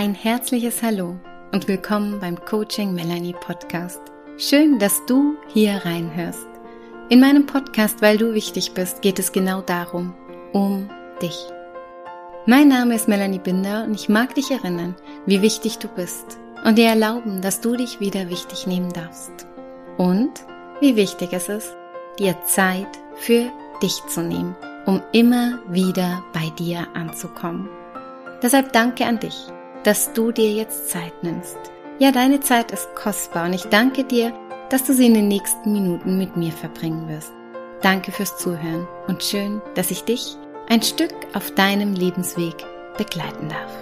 Ein herzliches Hallo und willkommen beim Coaching Melanie Podcast. Schön, dass du hier reinhörst. In meinem Podcast, weil du wichtig bist, geht es genau darum, um dich. Mein Name ist Melanie Binder und ich mag dich erinnern, wie wichtig du bist und dir erlauben, dass du dich wieder wichtig nehmen darfst. Und wie wichtig es ist, dir Zeit für dich zu nehmen, um immer wieder bei dir anzukommen. Deshalb danke an dich, dass du dir jetzt Zeit nimmst. Ja, deine Zeit ist kostbar und ich danke dir, dass du sie in den nächsten Minuten mit mir verbringen wirst. Danke fürs Zuhören und schön, dass ich dich ein Stück auf deinem Lebensweg begleiten darf.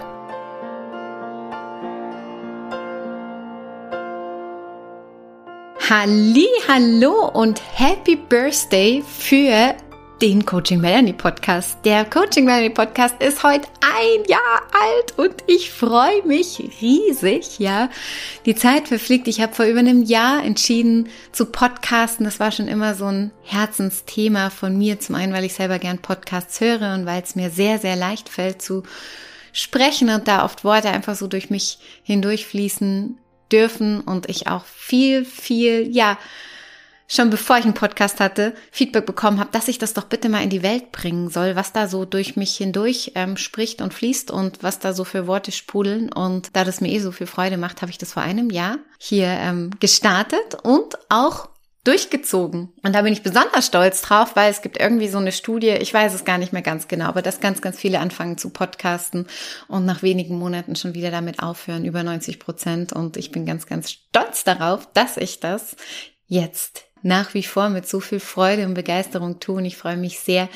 Halli, hallo und Happy Birthday für den Coaching Melanie Podcast. Der Coaching Melanie Podcast ist heute ein Jahr alt und ich freue mich riesig, ja. Die Zeit verfliegt. Ich habe vor über einem Jahr entschieden zu podcasten. Das war schon immer so ein Herzensthema von mir. Zum einen, weil ich selber gern Podcasts höre und weil es mir sehr, sehr leicht fällt zu sprechen und da oft Worte einfach so durch mich hindurchfließen dürfen und ich auch viel, viel, ja, schon bevor ich einen Podcast hatte, Feedback bekommen habe, dass ich das doch bitte mal in die Welt bringen soll, was da so durch mich hindurch ähm, spricht und fließt und was da so für Worte sprudeln. Und da das mir eh so viel Freude macht, habe ich das vor einem Jahr hier ähm, gestartet und auch durchgezogen. Und da bin ich besonders stolz drauf, weil es gibt irgendwie so eine Studie, ich weiß es gar nicht mehr ganz genau, aber dass ganz, ganz viele anfangen zu podcasten und nach wenigen Monaten schon wieder damit aufhören, über 90 Prozent. Und ich bin ganz, ganz stolz darauf, dass ich das jetzt nach wie vor mit so viel Freude und Begeisterung tun. Ich freue mich sehr,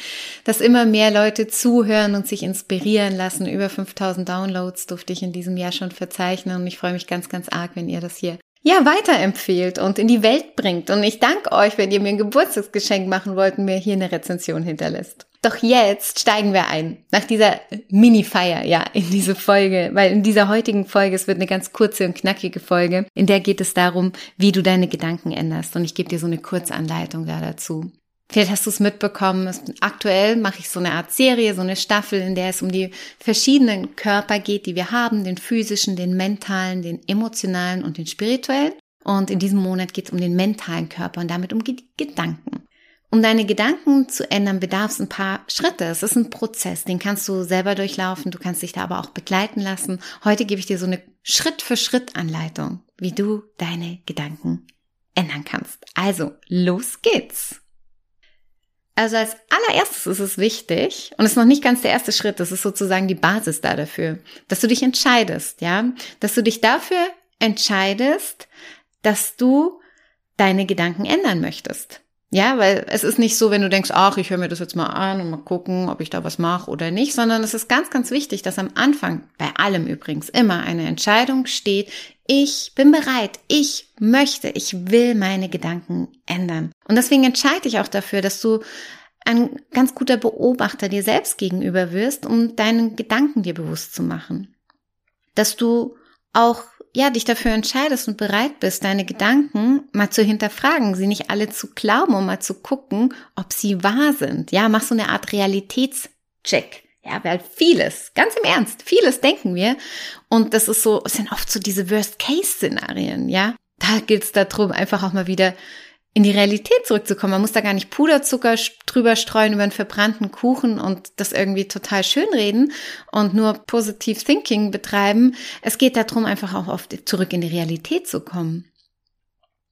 dass immer mehr Leute zuhören und sich inspirieren lassen. Über 5000 Downloads durfte ich in diesem Jahr schon verzeichnen und ich freue mich ganz, ganz arg, wenn ihr das hier ja, weiterempfehlt und in die Welt bringt. Und ich danke euch, wenn ihr mir ein Geburtstagsgeschenk machen wollt und mir hier eine Rezension hinterlässt. Doch jetzt steigen wir ein, nach dieser Mini-Feier, ja, in diese Folge, weil in dieser heutigen Folge, es wird eine ganz kurze und knackige Folge, in der geht es darum, wie du deine Gedanken änderst. Und ich gebe dir so eine Kurzanleitung da dazu. Vielleicht hast du es mitbekommen, aktuell mache ich so eine Art Serie, so eine Staffel, in der es um die verschiedenen Körper geht, die wir haben, den physischen, den mentalen, den emotionalen und den spirituellen. Und in diesem Monat geht es um den mentalen Körper und damit um die Gedanken. Um deine Gedanken zu ändern, bedarf es ein paar Schritte. Es ist ein Prozess, den kannst du selber durchlaufen, du kannst dich da aber auch begleiten lassen. Heute gebe ich dir so eine Schritt-für-Schritt-Anleitung, wie du deine Gedanken ändern kannst. Also, los geht's! Also als allererstes ist es wichtig, und es ist noch nicht ganz der erste Schritt, das ist sozusagen die Basis da dafür, dass du dich entscheidest, ja, dass du dich dafür entscheidest, dass du deine Gedanken ändern möchtest. Ja, weil es ist nicht so, wenn du denkst, ach, ich höre mir das jetzt mal an und mal gucken, ob ich da was mache oder nicht, sondern es ist ganz, ganz wichtig, dass am Anfang, bei allem übrigens, immer eine Entscheidung steht, ich bin bereit, ich möchte, ich will meine Gedanken ändern. Und deswegen entscheide ich auch dafür, dass du ein ganz guter Beobachter dir selbst gegenüber wirst, um deinen Gedanken dir bewusst zu machen. Dass du auch ja, dich dafür entscheidest und bereit bist, deine Gedanken mal zu hinterfragen, sie nicht alle zu glauben und mal zu gucken, ob sie wahr sind. Ja, mach so eine Art Realitätscheck. Ja, weil vieles, ganz im Ernst, vieles denken wir. Und das ist so, es sind oft so diese Worst-Case-Szenarien, ja. Da gilt es darum, einfach auch mal wieder in die Realität zurückzukommen. Man muss da gar nicht Puderzucker drüber streuen über einen verbrannten Kuchen und das irgendwie total schönreden und nur positiv Thinking betreiben. Es geht darum, einfach auch oft zurück in die Realität zu kommen.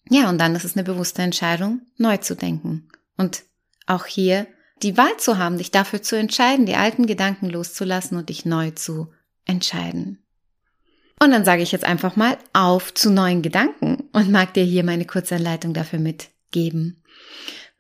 Ja, und dann ist es eine bewusste Entscheidung, neu zu denken. Und auch hier die Wahl zu haben, dich dafür zu entscheiden, die alten Gedanken loszulassen und dich neu zu entscheiden. Und dann sage ich jetzt einfach mal auf zu neuen Gedanken und mag dir hier meine Kurzanleitung dafür mitgeben.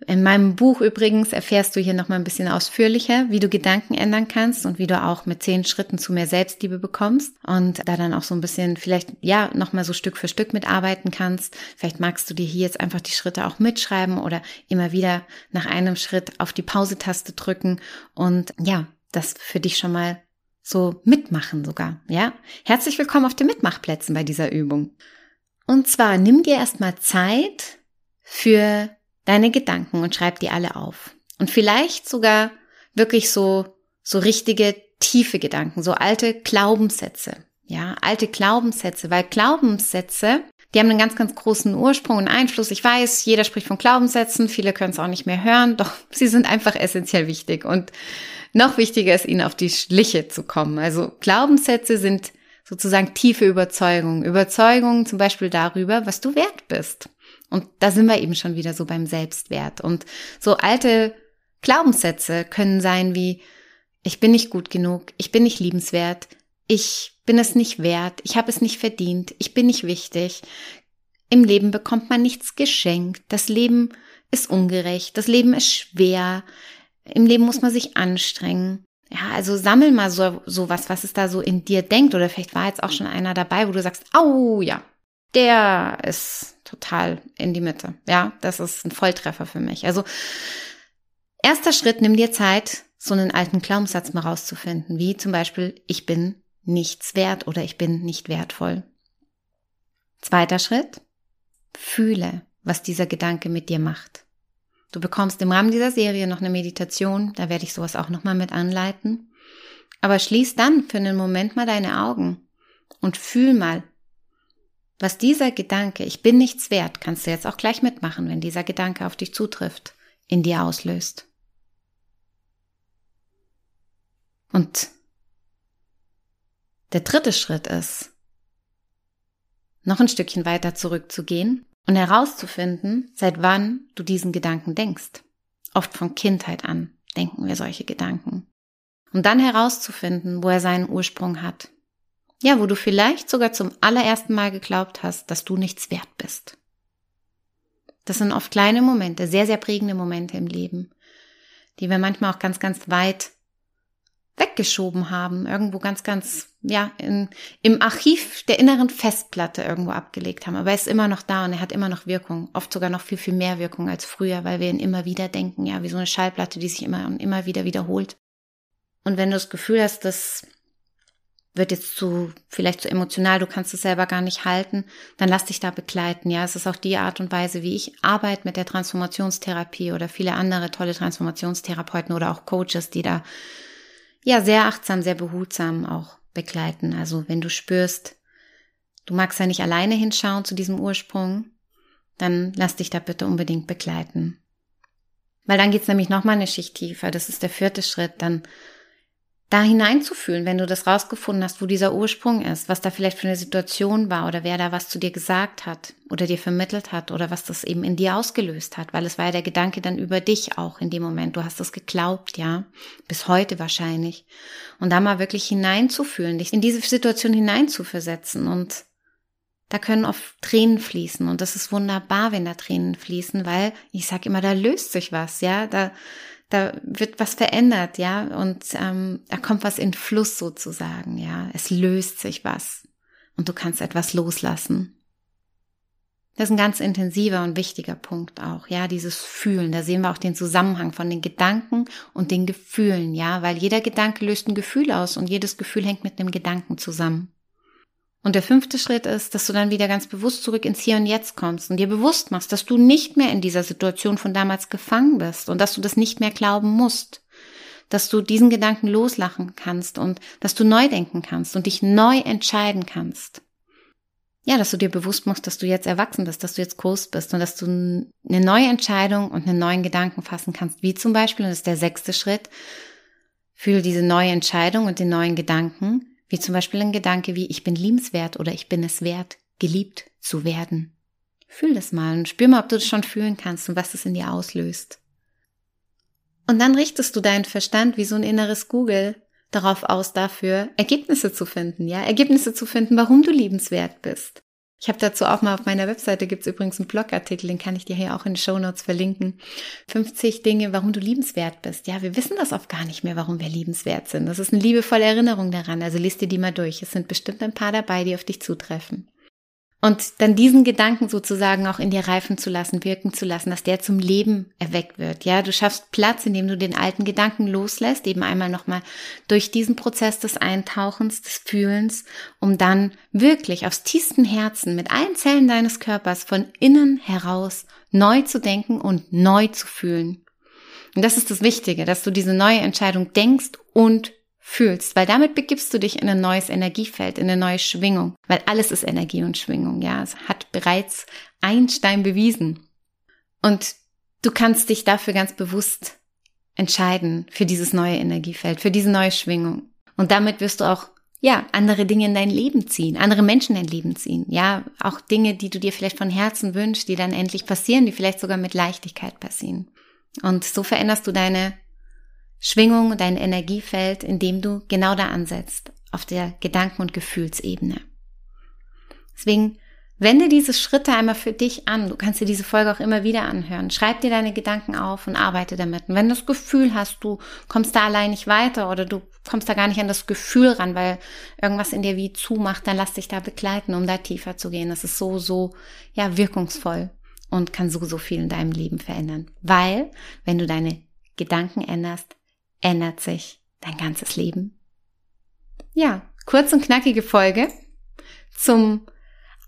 In meinem Buch übrigens erfährst du hier nochmal ein bisschen ausführlicher, wie du Gedanken ändern kannst und wie du auch mit zehn Schritten zu mehr Selbstliebe bekommst und da dann auch so ein bisschen vielleicht, ja, nochmal so Stück für Stück mitarbeiten kannst. Vielleicht magst du dir hier jetzt einfach die Schritte auch mitschreiben oder immer wieder nach einem Schritt auf die Pause-Taste drücken und ja, das für dich schon mal so mitmachen sogar, ja? Herzlich willkommen auf den Mitmachplätzen bei dieser Übung. Und zwar nimm dir erstmal Zeit für deine Gedanken und schreib die alle auf. Und vielleicht sogar wirklich so, so richtige tiefe Gedanken, so alte Glaubenssätze. Ja, alte Glaubenssätze, weil Glaubenssätze, die haben einen ganz, ganz großen Ursprung und Einfluss. Ich weiß, jeder spricht von Glaubenssätzen, viele können es auch nicht mehr hören, doch sie sind einfach essentiell wichtig und noch wichtiger ist, ihnen auf die Schliche zu kommen. Also Glaubenssätze sind sozusagen tiefe Überzeugungen. Überzeugungen zum Beispiel darüber, was du wert bist. Und da sind wir eben schon wieder so beim Selbstwert. Und so alte Glaubenssätze können sein wie, ich bin nicht gut genug, ich bin nicht liebenswert, ich bin es nicht wert, ich habe es nicht verdient, ich bin nicht wichtig. Im Leben bekommt man nichts geschenkt, das Leben ist ungerecht, das Leben ist schwer, im Leben muss man sich anstrengen. Ja, also sammel mal so, so was, was es da so in dir denkt. Oder vielleicht war jetzt auch schon einer dabei, wo du sagst, au ja, der ist total in die Mitte. Ja, das ist ein Volltreffer für mich. Also erster Schritt, nimm dir Zeit, so einen alten Glaubenssatz mal rauszufinden, wie zum Beispiel, ich bin nichts wert oder ich bin nicht wertvoll. Zweiter Schritt, fühle, was dieser Gedanke mit dir macht. Du bekommst im Rahmen dieser Serie noch eine Meditation, da werde ich sowas auch nochmal mit anleiten. Aber schließ dann für einen Moment mal deine Augen und fühl mal, was dieser Gedanke, ich bin nichts wert, kannst du jetzt auch gleich mitmachen, wenn dieser Gedanke auf dich zutrifft, in dir auslöst. Und der dritte Schritt ist, noch ein Stückchen weiter zurückzugehen und herauszufinden, seit wann du diesen Gedanken denkst. Oft von Kindheit an denken wir solche Gedanken. Und dann herauszufinden, wo er seinen Ursprung hat. Ja, wo du vielleicht sogar zum allerersten Mal geglaubt hast, dass du nichts wert bist. Das sind oft kleine Momente, sehr, sehr prägende Momente im Leben, die wir manchmal auch ganz, ganz weit weggeschoben haben, irgendwo ganz, ganz, ja, in, im Archiv der inneren Festplatte irgendwo abgelegt haben. Aber er ist immer noch da und er hat immer noch Wirkung. Oft sogar noch viel, viel mehr Wirkung als früher, weil wir ihn immer wieder denken, ja, wie so eine Schallplatte, die sich immer und immer wieder wiederholt. Und wenn du das Gefühl hast, das wird jetzt zu, vielleicht zu emotional, du kannst es selber gar nicht halten, dann lass dich da begleiten. Ja, es ist auch die Art und Weise, wie ich arbeite mit der Transformationstherapie oder viele andere tolle Transformationstherapeuten oder auch Coaches, die da ja sehr achtsam, sehr behutsam auch begleiten. Also wenn du spürst, du magst ja nicht alleine hinschauen zu diesem Ursprung, dann lass dich da bitte unbedingt begleiten. Weil dann geht's nämlich nochmal eine Schicht tiefer. Das ist der vierte Schritt. Dann da hineinzufühlen, wenn du das rausgefunden hast, wo dieser Ursprung ist, was da vielleicht für eine Situation war oder wer da was zu dir gesagt hat oder dir vermittelt hat oder was das eben in dir ausgelöst hat, weil es war ja der Gedanke dann über dich auch in dem Moment. Du hast das geglaubt, ja, bis heute wahrscheinlich. Und da mal wirklich hineinzufühlen, dich in diese Situation hineinzuversetzen und da können oft Tränen fließen und das ist wunderbar, wenn da Tränen fließen, weil ich sage immer, da löst sich was, ja, da da wird was verändert, ja, und ähm, da kommt was in Fluss sozusagen, ja. Es löst sich was und du kannst etwas loslassen. Das ist ein ganz intensiver und wichtiger Punkt auch, ja, dieses Fühlen. Da sehen wir auch den Zusammenhang von den Gedanken und den Gefühlen, ja, weil jeder Gedanke löst ein Gefühl aus und jedes Gefühl hängt mit dem Gedanken zusammen. Und der fünfte Schritt ist, dass du dann wieder ganz bewusst zurück ins Hier und Jetzt kommst und dir bewusst machst, dass du nicht mehr in dieser Situation von damals gefangen bist und dass du das nicht mehr glauben musst, dass du diesen Gedanken loslachen kannst und dass du neu denken kannst und dich neu entscheiden kannst. Ja, dass du dir bewusst machst, dass du jetzt erwachsen bist, dass du jetzt groß bist und dass du eine neue Entscheidung und einen neuen Gedanken fassen kannst, wie zum Beispiel, und das ist der sechste Schritt, fühle diese neue Entscheidung und den neuen Gedanken wie zum Beispiel ein Gedanke wie ich bin liebenswert oder ich bin es wert, geliebt zu werden. Fühl das mal und spür mal, ob du das schon fühlen kannst und was es in dir auslöst. Und dann richtest du deinen Verstand wie so ein inneres Google darauf aus, dafür Ergebnisse zu finden, ja, Ergebnisse zu finden, warum du liebenswert bist. Ich habe dazu auch mal auf meiner Webseite gibt's übrigens einen Blogartikel, den kann ich dir hier auch in den Show Notes verlinken. 50 Dinge, warum du liebenswert bist. Ja, wir wissen das oft gar nicht mehr, warum wir liebenswert sind. Das ist eine liebevolle Erinnerung daran. Also liest dir die mal durch. Es sind bestimmt ein paar dabei, die auf dich zutreffen. Und dann diesen Gedanken sozusagen auch in dir reifen zu lassen, wirken zu lassen, dass der zum Leben erweckt wird. Ja, du schaffst Platz, indem du den alten Gedanken loslässt, eben einmal nochmal durch diesen Prozess des Eintauchens, des Fühlens, um dann wirklich aufs tiefsten Herzen mit allen Zellen deines Körpers von innen heraus neu zu denken und neu zu fühlen. Und das ist das Wichtige, dass du diese neue Entscheidung denkst und fühlst, weil damit begibst du dich in ein neues Energiefeld, in eine neue Schwingung, weil alles ist Energie und Schwingung, ja, es hat bereits Einstein bewiesen. Und du kannst dich dafür ganz bewusst entscheiden, für dieses neue Energiefeld, für diese neue Schwingung. Und damit wirst du auch ja, andere Dinge in dein Leben ziehen, andere Menschen in dein Leben ziehen. Ja, auch Dinge, die du dir vielleicht von Herzen wünschst, die dann endlich passieren, die vielleicht sogar mit Leichtigkeit passieren. Und so veränderst du deine Schwingung, dein Energiefeld, indem du genau da ansetzt, auf der Gedanken- und Gefühlsebene. Deswegen Wende diese Schritte einmal für dich an. Du kannst dir diese Folge auch immer wieder anhören. Schreib dir deine Gedanken auf und arbeite damit. Und wenn du das Gefühl hast, du kommst da allein nicht weiter oder du kommst da gar nicht an das Gefühl ran, weil irgendwas in dir wie zumacht, dann lass dich da begleiten, um da tiefer zu gehen. Das ist so, so, ja, wirkungsvoll und kann so, so viel in deinem Leben verändern. Weil, wenn du deine Gedanken änderst, ändert sich dein ganzes Leben. Ja, kurz und knackige Folge zum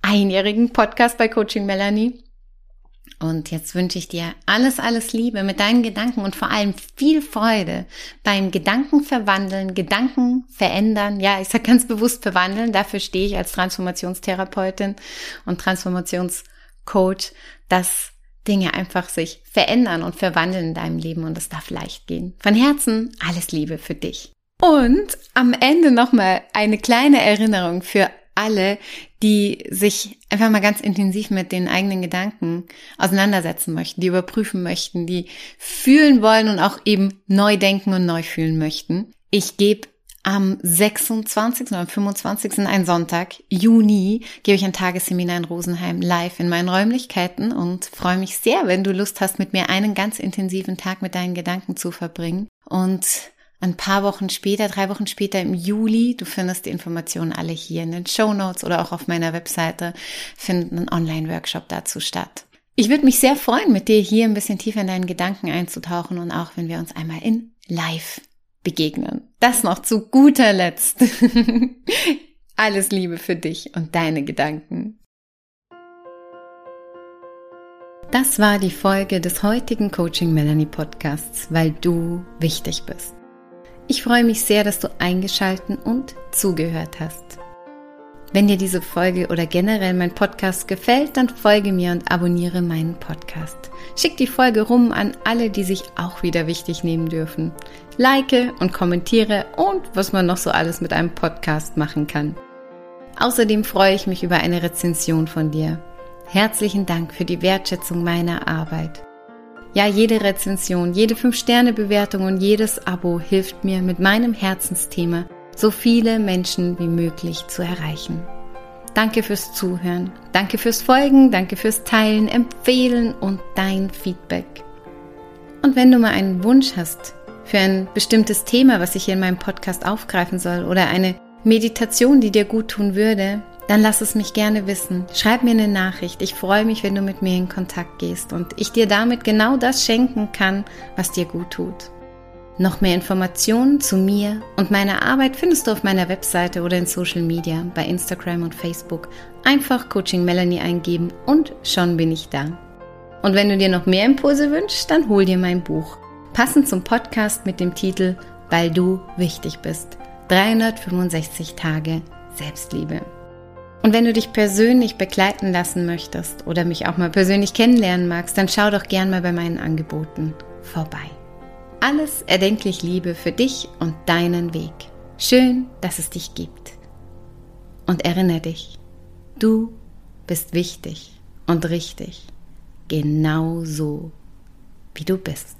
einjährigen Podcast bei Coaching Melanie. Und jetzt wünsche ich dir alles, alles Liebe mit deinen Gedanken und vor allem viel Freude beim Gedanken verwandeln, Gedanken verändern. Ja, ich sage ganz bewusst verwandeln. Dafür stehe ich als Transformationstherapeutin und Transformationscoach, dass Dinge einfach sich verändern und verwandeln in deinem Leben und es darf leicht gehen. Von Herzen alles Liebe für dich. Und am Ende nochmal eine kleine Erinnerung für alle, die sich einfach mal ganz intensiv mit den eigenen Gedanken auseinandersetzen möchten, die überprüfen möchten, die fühlen wollen und auch eben neu denken und neu fühlen möchten. Ich gebe am 26. oder 25. ein Sonntag, Juni, gebe ich ein Tagesseminar in Rosenheim live in meinen Räumlichkeiten und freue mich sehr, wenn du Lust hast, mit mir einen ganz intensiven Tag mit deinen Gedanken zu verbringen. Und ein paar Wochen später, drei Wochen später im Juli, du findest die Informationen alle hier in den Show Notes oder auch auf meiner Webseite, findet ein Online-Workshop dazu statt. Ich würde mich sehr freuen, mit dir hier ein bisschen tiefer in deinen Gedanken einzutauchen und auch wenn wir uns einmal in Live begegnen. Das noch zu guter Letzt. Alles Liebe für dich und deine Gedanken. Das war die Folge des heutigen Coaching Melanie Podcasts, weil du wichtig bist. Ich freue mich sehr, dass du eingeschalten und zugehört hast. Wenn dir diese Folge oder generell mein Podcast gefällt, dann folge mir und abonniere meinen Podcast. Schick die Folge rum an alle, die sich auch wieder wichtig nehmen dürfen. Like und kommentiere und was man noch so alles mit einem Podcast machen kann. Außerdem freue ich mich über eine Rezension von dir. Herzlichen Dank für die Wertschätzung meiner Arbeit. Ja, jede Rezension, jede 5-Sterne-Bewertung und jedes Abo hilft mir, mit meinem Herzensthema so viele Menschen wie möglich zu erreichen. Danke fürs Zuhören, danke fürs Folgen, danke fürs Teilen, Empfehlen und dein Feedback. Und wenn du mal einen Wunsch hast für ein bestimmtes Thema, was ich hier in meinem Podcast aufgreifen soll oder eine Meditation, die dir gut tun würde, dann lass es mich gerne wissen. Schreib mir eine Nachricht. Ich freue mich, wenn du mit mir in Kontakt gehst und ich dir damit genau das schenken kann, was dir gut tut. Noch mehr Informationen zu mir und meiner Arbeit findest du auf meiner Webseite oder in Social Media, bei Instagram und Facebook. Einfach Coaching Melanie eingeben und schon bin ich da. Und wenn du dir noch mehr Impulse wünschst, dann hol dir mein Buch. Passend zum Podcast mit dem Titel Weil du wichtig bist. 365 Tage Selbstliebe. Und wenn du dich persönlich begleiten lassen möchtest oder mich auch mal persönlich kennenlernen magst, dann schau doch gern mal bei meinen Angeboten vorbei. Alles erdenklich Liebe für dich und deinen Weg. Schön, dass es dich gibt. Und erinnere dich, du bist wichtig und richtig, genau so, wie du bist.